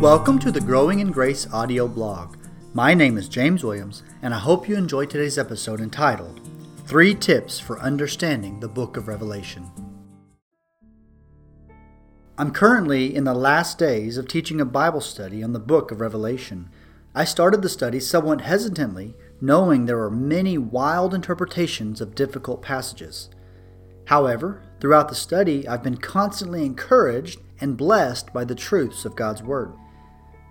Welcome to the Growing in Grace audio blog. My name is James Williams, and I hope you enjoy today's episode entitled Three Tips for Understanding the Book of Revelation. I'm currently in the last days of teaching a Bible study on the book of Revelation. I started the study somewhat hesitantly, knowing there are many wild interpretations of difficult passages. However, throughout the study, I've been constantly encouraged and blessed by the truths of God's Word.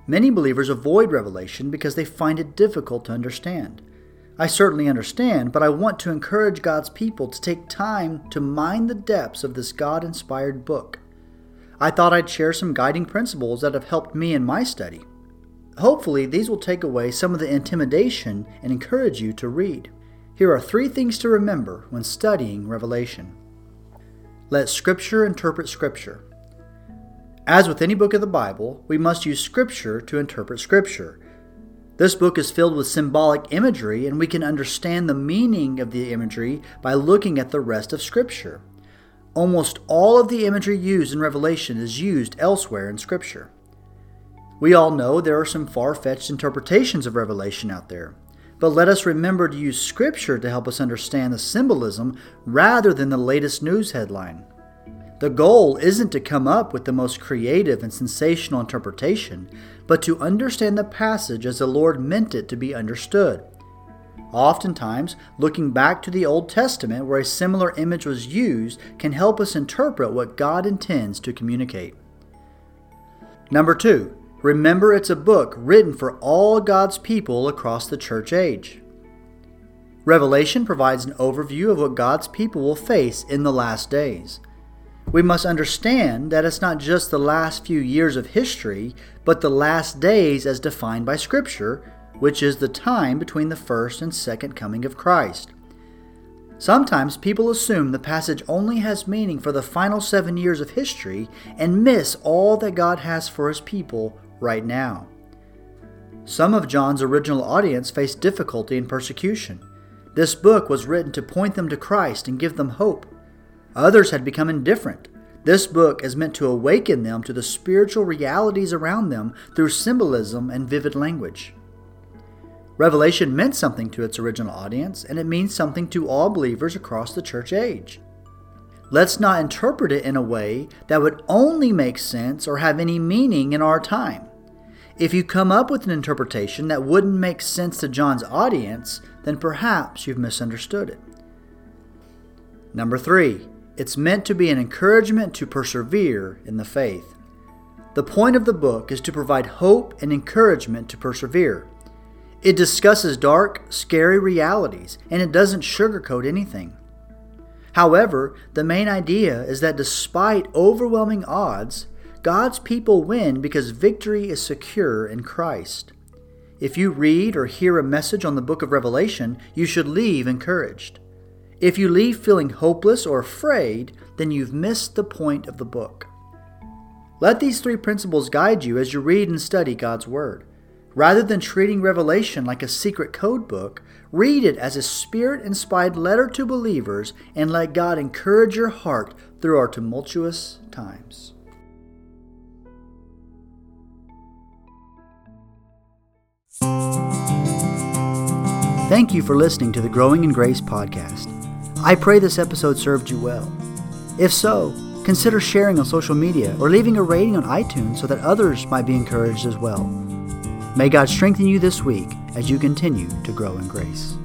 Many believers avoid Revelation because they find it difficult to understand. I certainly understand, but I want to encourage God's people to take time to mine the depths of this God inspired book. I thought I'd share some guiding principles that have helped me in my study. Hopefully, these will take away some of the intimidation and encourage you to read. Here are three things to remember when studying Revelation. Let Scripture interpret Scripture. As with any book of the Bible, we must use Scripture to interpret Scripture. This book is filled with symbolic imagery, and we can understand the meaning of the imagery by looking at the rest of Scripture. Almost all of the imagery used in Revelation is used elsewhere in Scripture. We all know there are some far fetched interpretations of Revelation out there, but let us remember to use Scripture to help us understand the symbolism rather than the latest news headline. The goal isn't to come up with the most creative and sensational interpretation, but to understand the passage as the Lord meant it to be understood. Oftentimes, looking back to the Old Testament where a similar image was used can help us interpret what God intends to communicate. Number two, remember it's a book written for all God's people across the church age. Revelation provides an overview of what God's people will face in the last days. We must understand that it's not just the last few years of history, but the last days as defined by Scripture, which is the time between the first and second coming of Christ. Sometimes people assume the passage only has meaning for the final seven years of history and miss all that God has for His people right now. Some of John's original audience faced difficulty and persecution. This book was written to point them to Christ and give them hope. Others had become indifferent. This book is meant to awaken them to the spiritual realities around them through symbolism and vivid language. Revelation meant something to its original audience, and it means something to all believers across the church age. Let's not interpret it in a way that would only make sense or have any meaning in our time. If you come up with an interpretation that wouldn't make sense to John's audience, then perhaps you've misunderstood it. Number three, it's meant to be an encouragement to persevere in the faith. The point of the book is to provide hope and encouragement to persevere. It discusses dark, scary realities, and it doesn't sugarcoat anything. However, the main idea is that despite overwhelming odds, God's people win because victory is secure in Christ. If you read or hear a message on the book of Revelation, you should leave encouraged. If you leave feeling hopeless or afraid, then you've missed the point of the book. Let these three principles guide you as you read and study God's Word. Rather than treating Revelation like a secret code book, read it as a spirit inspired letter to believers and let God encourage your heart through our tumultuous times. Thank you for listening to the Growing in Grace podcast. I pray this episode served you well. If so, consider sharing on social media or leaving a rating on iTunes so that others might be encouraged as well. May God strengthen you this week as you continue to grow in grace.